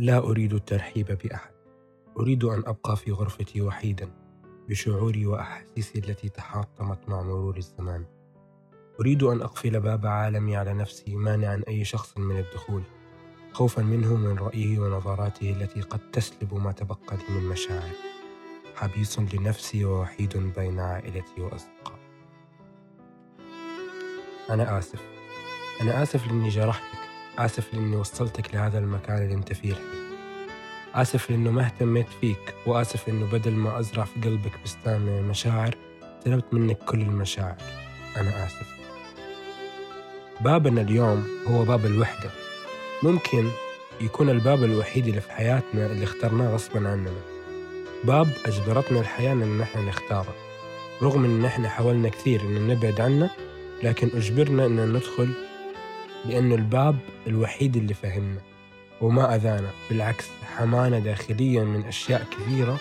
لا أريد الترحيب بأحد. أريد أن أبقى في غرفتي وحيدا بشعوري وأحاسيسي التي تحاطمت مع مرور الزمان. أريد أن أقفل باب عالمي على نفسي مانعا أي شخص من الدخول خوفا منه من رأيه ونظراته التي قد تسلب ما تبقى لي من مشاعر. حبيس لنفسي ووحيد بين عائلتي وأصدقائي. أنا آسف. أنا آسف لأني جرحتك. آسف لأني وصلتك لهذا المكان اللي أنت فيه. الحين آسف لأنه ما اهتميت فيك وآسف لأنه بدل ما أزرع في قلبك بستان من المشاعر سلبت منك كل المشاعر. أنا آسف. بابنا اليوم هو باب الوحدة. ممكن يكون الباب الوحيد اللي في حياتنا اللي اخترناه غصبا عننا. باب أجبرتنا الحياة إن نحن نختاره. رغم إن نحن حاولنا كثير إن نبعد عنه لكن أجبرنا إن ندخل لأنه الباب الوحيد اللي فهمنا. وما أذانا. بالعكس حمانا داخليا من أشياء كثيرة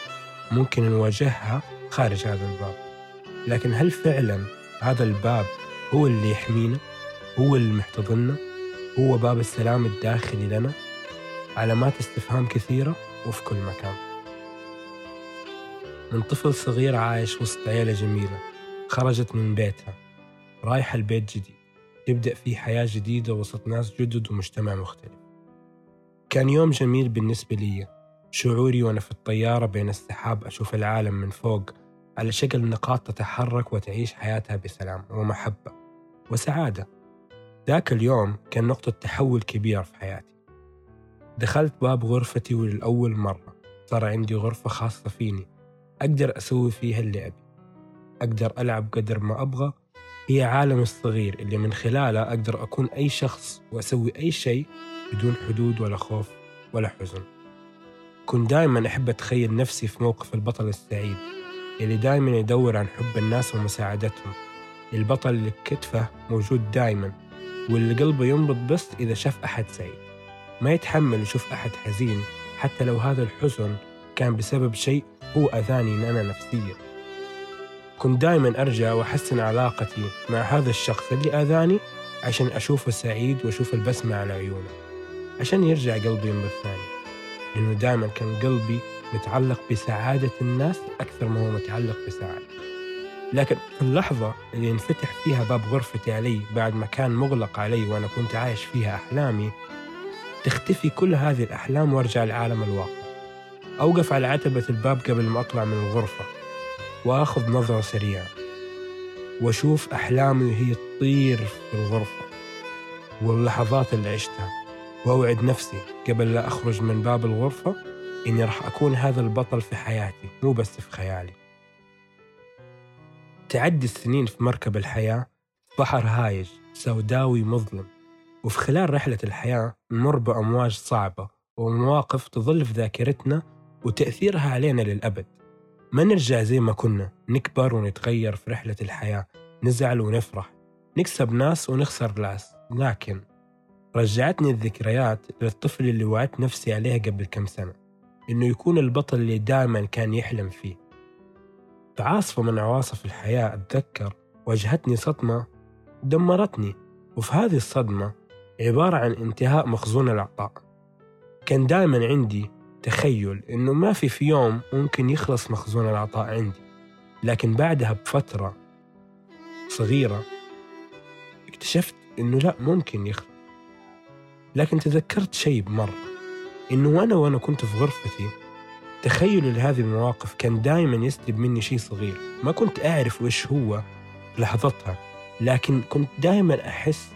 ممكن نواجهها خارج هذا الباب. لكن هل فعلا هذا الباب هو اللي يحمينا؟ هو اللي محتضننا؟ هو باب السلام الداخلي لنا؟ علامات استفهام كثيرة وفي كل مكان. من طفل صغير عايش وسط عيلة جميلة خرجت من بيتها. رايحة البيت جديد. تبدأ فيه حياة جديدة وسط ناس جدد ومجتمع مختلف. كان يوم جميل بالنسبة لي. شعوري وأنا في الطيارة بين السحاب أشوف العالم من فوق على شكل نقاط تتحرك وتعيش حياتها بسلام ومحبة وسعادة. ذاك اليوم كان نقطة تحول كبيرة في حياتي. دخلت باب غرفتي وللأول مرة صار عندي غرفة خاصة فيني. أقدر أسوي فيها اللي أبي. أقدر ألعب قدر ما أبغى هي عالم الصغير اللي من خلاله أقدر أكون أي شخص وأسوي أي شيء بدون حدود ولا خوف ولا حزن. كنت دائما أحب أتخيل نفسي في موقف البطل السعيد اللي دائما يدور عن حب الناس ومساعدتهم. البطل اللي كتفه موجود دائما واللي قلبه ينبض بس إذا شاف أحد سعيد. ما يتحمل يشوف أحد حزين حتى لو هذا الحزن كان بسبب شيء هو أذاني أنا نفسيا. كنت دائما أرجع وأحسن علاقتي مع هذا الشخص اللي آذاني عشان أشوفه سعيد وأشوف البسمة على عيونه عشان يرجع قلبي ينبض ثاني لأنه دائما كان قلبي متعلق بسعادة الناس أكثر ما هو متعلق بسعادة. لكن في اللحظة اللي انفتح فيها باب غرفتي علي بعد ما كان مغلق علي وأنا كنت عايش فيها أحلامي تختفي كل هذه الأحلام وأرجع لعالم الواقع. أوقف على عتبة الباب قبل ما أطلع من الغرفة. وآخذ نظرة سريعة وأشوف أحلامي وهي تطير في الغرفة واللحظات اللي عشتها وأوعد نفسي قبل لا أخرج من باب الغرفة إني راح أكون هذا البطل في حياتي مو بس في خيالي. تعدي السنين في مركب الحياة بحر هايج سوداوي مظلم وفي خلال رحلة الحياة نمر بأمواج صعبة ومواقف تظل في ذاكرتنا وتأثيرها علينا للأبد. ما نرجع زي ما كنا نكبر ونتغير في رحلة الحياة نزعل ونفرح نكسب ناس ونخسر ناس. لكن رجعتني الذكريات للطفل اللي وعدت نفسي عليه قبل كم سنة إنه يكون البطل اللي دائما كان يحلم فيه. بعاصفة من عواصف الحياة أتذكر واجهتني صدمة دمرتني. وفي هذه الصدمة عبارة عن انتهاء مخزون العطاء كان دائما عندي تخيل إنه ما في في يوم ممكن يخلص مخزون العطاء عندي لكن بعدها بفترة صغيرة اكتشفت إنه لا ممكن يخلص. لكن تذكرت شيء بمرة إنه وأنا وأنا كنت في غرفتي تخيلي لهذه المواقف كان دائما يسلب مني شيء صغير. ما كنت أعرف وإيش هو لحظتها لكن كنت دائما أحس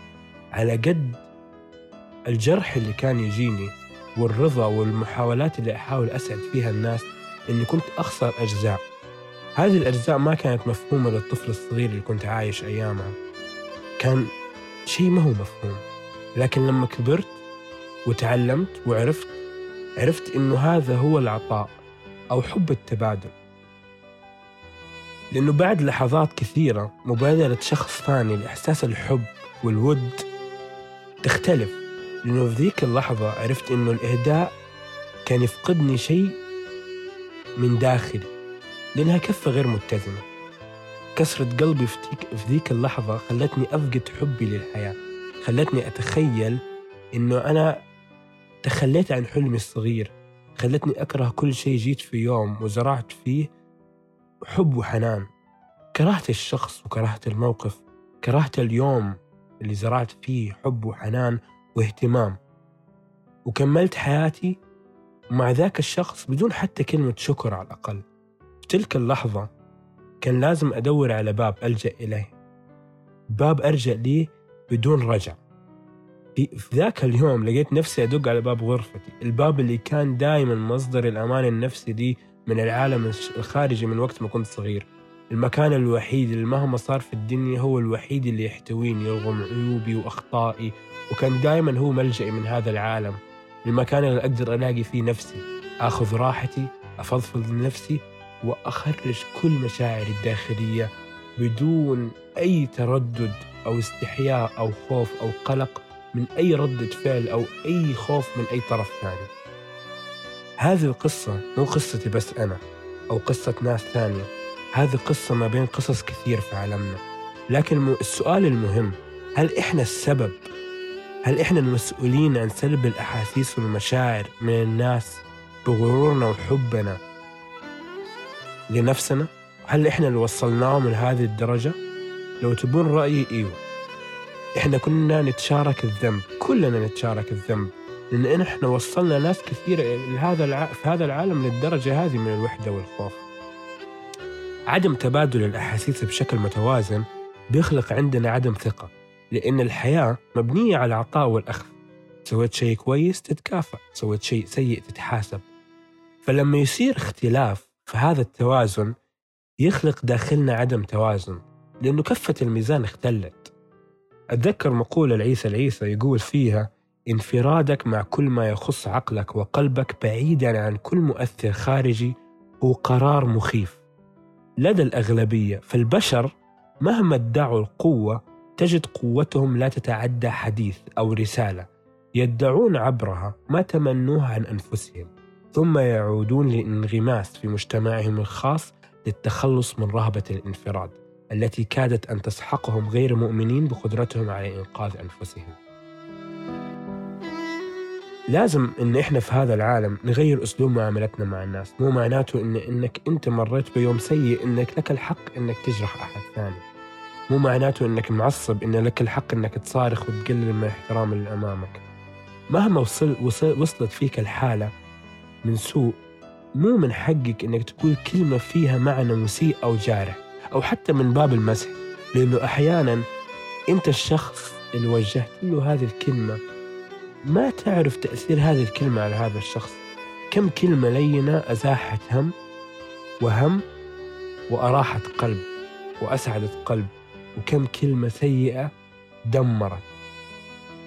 على قد الجرح اللي كان يجيني والرضا والمحاولات اللي أحاول أسعد فيها الناس إني كنت أخسر أجزاء. هذه الأجزاء ما كانت مفهومة للطفل الصغير اللي كنت عايش أيامها. كان شيء ما هو مفهوم. لكن لما كبرت وتعلمت وعرفت عرفت إنه هذا هو العطاء أو حب التبادل. لأنه بعد لحظات كثيرة مبادرة شخص ثاني لإحساس الحب والود تختلف. لأنه في ذيك اللحظة. عرفت إنه الإهداء كان يفقدني شيء من داخلي لأنها كفة غير متزنة. كسرة قلبي في ذيك اللحظة خلتني أفقد حبي للحياة خلتني أتخيل إنه أنا تخليت عن حلمي الصغير خلتني أكره كل شيء جيت في يوم وزرعت فيه حب وحنان. كرهت الشخص وكرهت الموقف كرهت اليوم اللي زرعت فيه حب وحنان. واهتمام. وكملت حياتي مع ذاك الشخص بدون حتى كلمة شكر على الأقل. في تلك اللحظة كان لازم أدور على باب ألجأ إليه. باب أرجع ليه بدون رجع. في, ذاك اليوم لقيت نفسي أدق على باب غرفتي. الباب اللي كان دائما مصدر الأمان النفسي دي من العالم الخارجي من وقت ما كنت صغير. المكان الوحيد اللي مهما صار في الدنيا هو الوحيد اللي يحتويني رغم عيوبي وأخطائي وكان دائما هو ملجئي من هذا العالم. المكان اللي أقدر ألاقي فيه نفسي أخذ راحتي أفضفض لنفسي وأخرج كل مشاعري الداخلية بدون أي تردد أو استحياء أو خوف أو قلق من أي ردة فعل أو أي خوف من أي طرف ثاني. هذه القصة مو قصتي بس أنا أو قصة ناس ثانية. هذه قصة ما بين قصص كثير في عالمنا لكن السؤال المهم هل إحنا السبب هل إحنا المسؤولين عن سلب الأحاسيس والمشاعر من الناس بغرورنا وحبنا لنفسنا؟ هل إحنا اللي وصلناهم لهذه الدرجة؟ لو تبون رأيي إيوه إحنا كنا نتشارك الذنب كلنا نتشارك الذنب لأن إحنا وصلنا ناس كثير لهذا الع... في هذا العالم للدرجة هذه من الوحدة والخوف عدم تبادل الأحاسيس بشكل متوازن بيخلق عندنا عدم ثقة لأن الحياة مبنية على العطاء والأخذ. سويت شيء كويس تتكافئ سويت شيء سيء تتحاسب. فلما يصير اختلاف في هذا التوازن يخلق داخلنا عدم توازن لأنه كفة الميزان اختلت. أتذكر مقولة لعيسى العيسى يقول فيها انفرادك مع كل ما يخص عقلك وقلبك بعيدا عن كل مؤثر خارجي هو قرار مخيف. لدى الأغلبية فالبشر مهما ادعوا القوة تجد قوتهم لا تتعدى حديث أو رسالة يدعون عبرها ما تمنوه عن أنفسهم ثم يعودون للانغماس في مجتمعهم الخاص للتخلص من رهبة الانفراد التي كادت أن تسحقهم غير مؤمنين بقدرتهم على إنقاذ أنفسهم. لازم إن إحنا في هذا العالم نغير أسلوب معاملتنا مع الناس. مو معناته ان إنك أنت مريت بيوم سيء إنك لك الحق إنك تجرح أحد ثاني. مو معناته إنك معصب إن لك الحق إنك تصارخ وتقلل من احترام اللي امامك مهما وصل, وصل وصلت فيك الحالة من سوء مو من حقك إنك تقول كلمة فيها معنى مسيء أو جارح أو حتى من باب المزح لأنه أحيانا أنت الشخص اللي وجهت له هذه الكلمة ما تعرف تأثير هذه الكلمة على هذا الشخص؟ كم كلمة لينة أزاحت هم وهم وأراحت قلب وأسعدت قلب وكم كلمة سيئة دمرت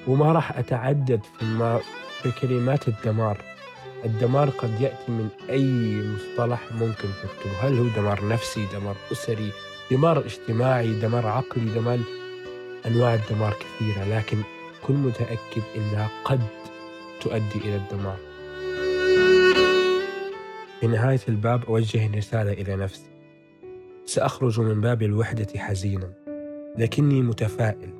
وما راح أتعدد في, في كلمات الدمار. الدمار قد يأتي من أي مصطلح ممكن تكتبه. هل هو دمار نفسي دمار أسري دمار اجتماعي دمار عقلي دمار أنواع الدمار كثيرة لكن كن متأكد أنها قد تؤدي إلى الدمار. في نهاية الباب أوجه رسالة إلى نفسي. سأخرج من باب الوحدة حزينا. لكني متفائل.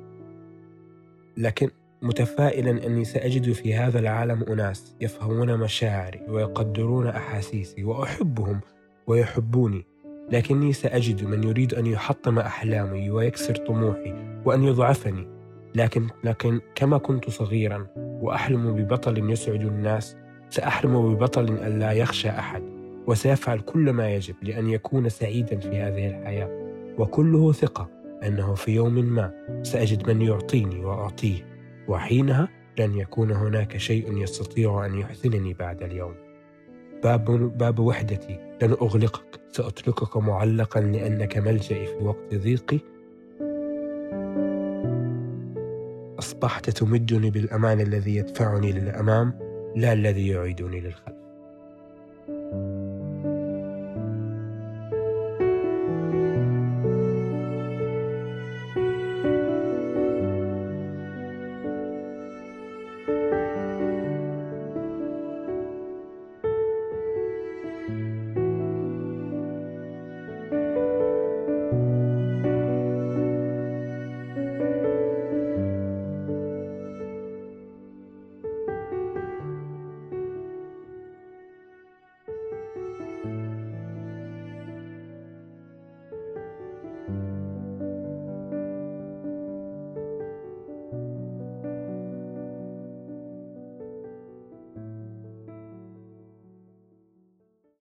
لكن متفائلا أني سأجد في هذا العالم أناس يفهمون مشاعري ويقدرون أحاسيسي وأحبهم ويحبوني. لكني سأجد من يريد أن يحطم أحلامي ويكسر طموحي وأن يضعفني. لكن لكن كما كنت صغيرا وأحلم ببطل يسعد الناس سأحلم ببطل أن لا يخشى أحد وسيفعل كل ما يجب لأن يكون سعيدا في هذه الحياة. وكله ثقة أنه في يوم ما سأجد من يعطيني وأعطيه وحينها لن يكون هناك شيء يستطيع أن يحزنني بعد اليوم. باب, باب وحدتي لن أغلقك سأتركك معلقا لأنك ملجئي في وقت ضيقي أصبحت تمدني بالأمان الذي يدفعني للأمام لا الذي يعيدني للخلف.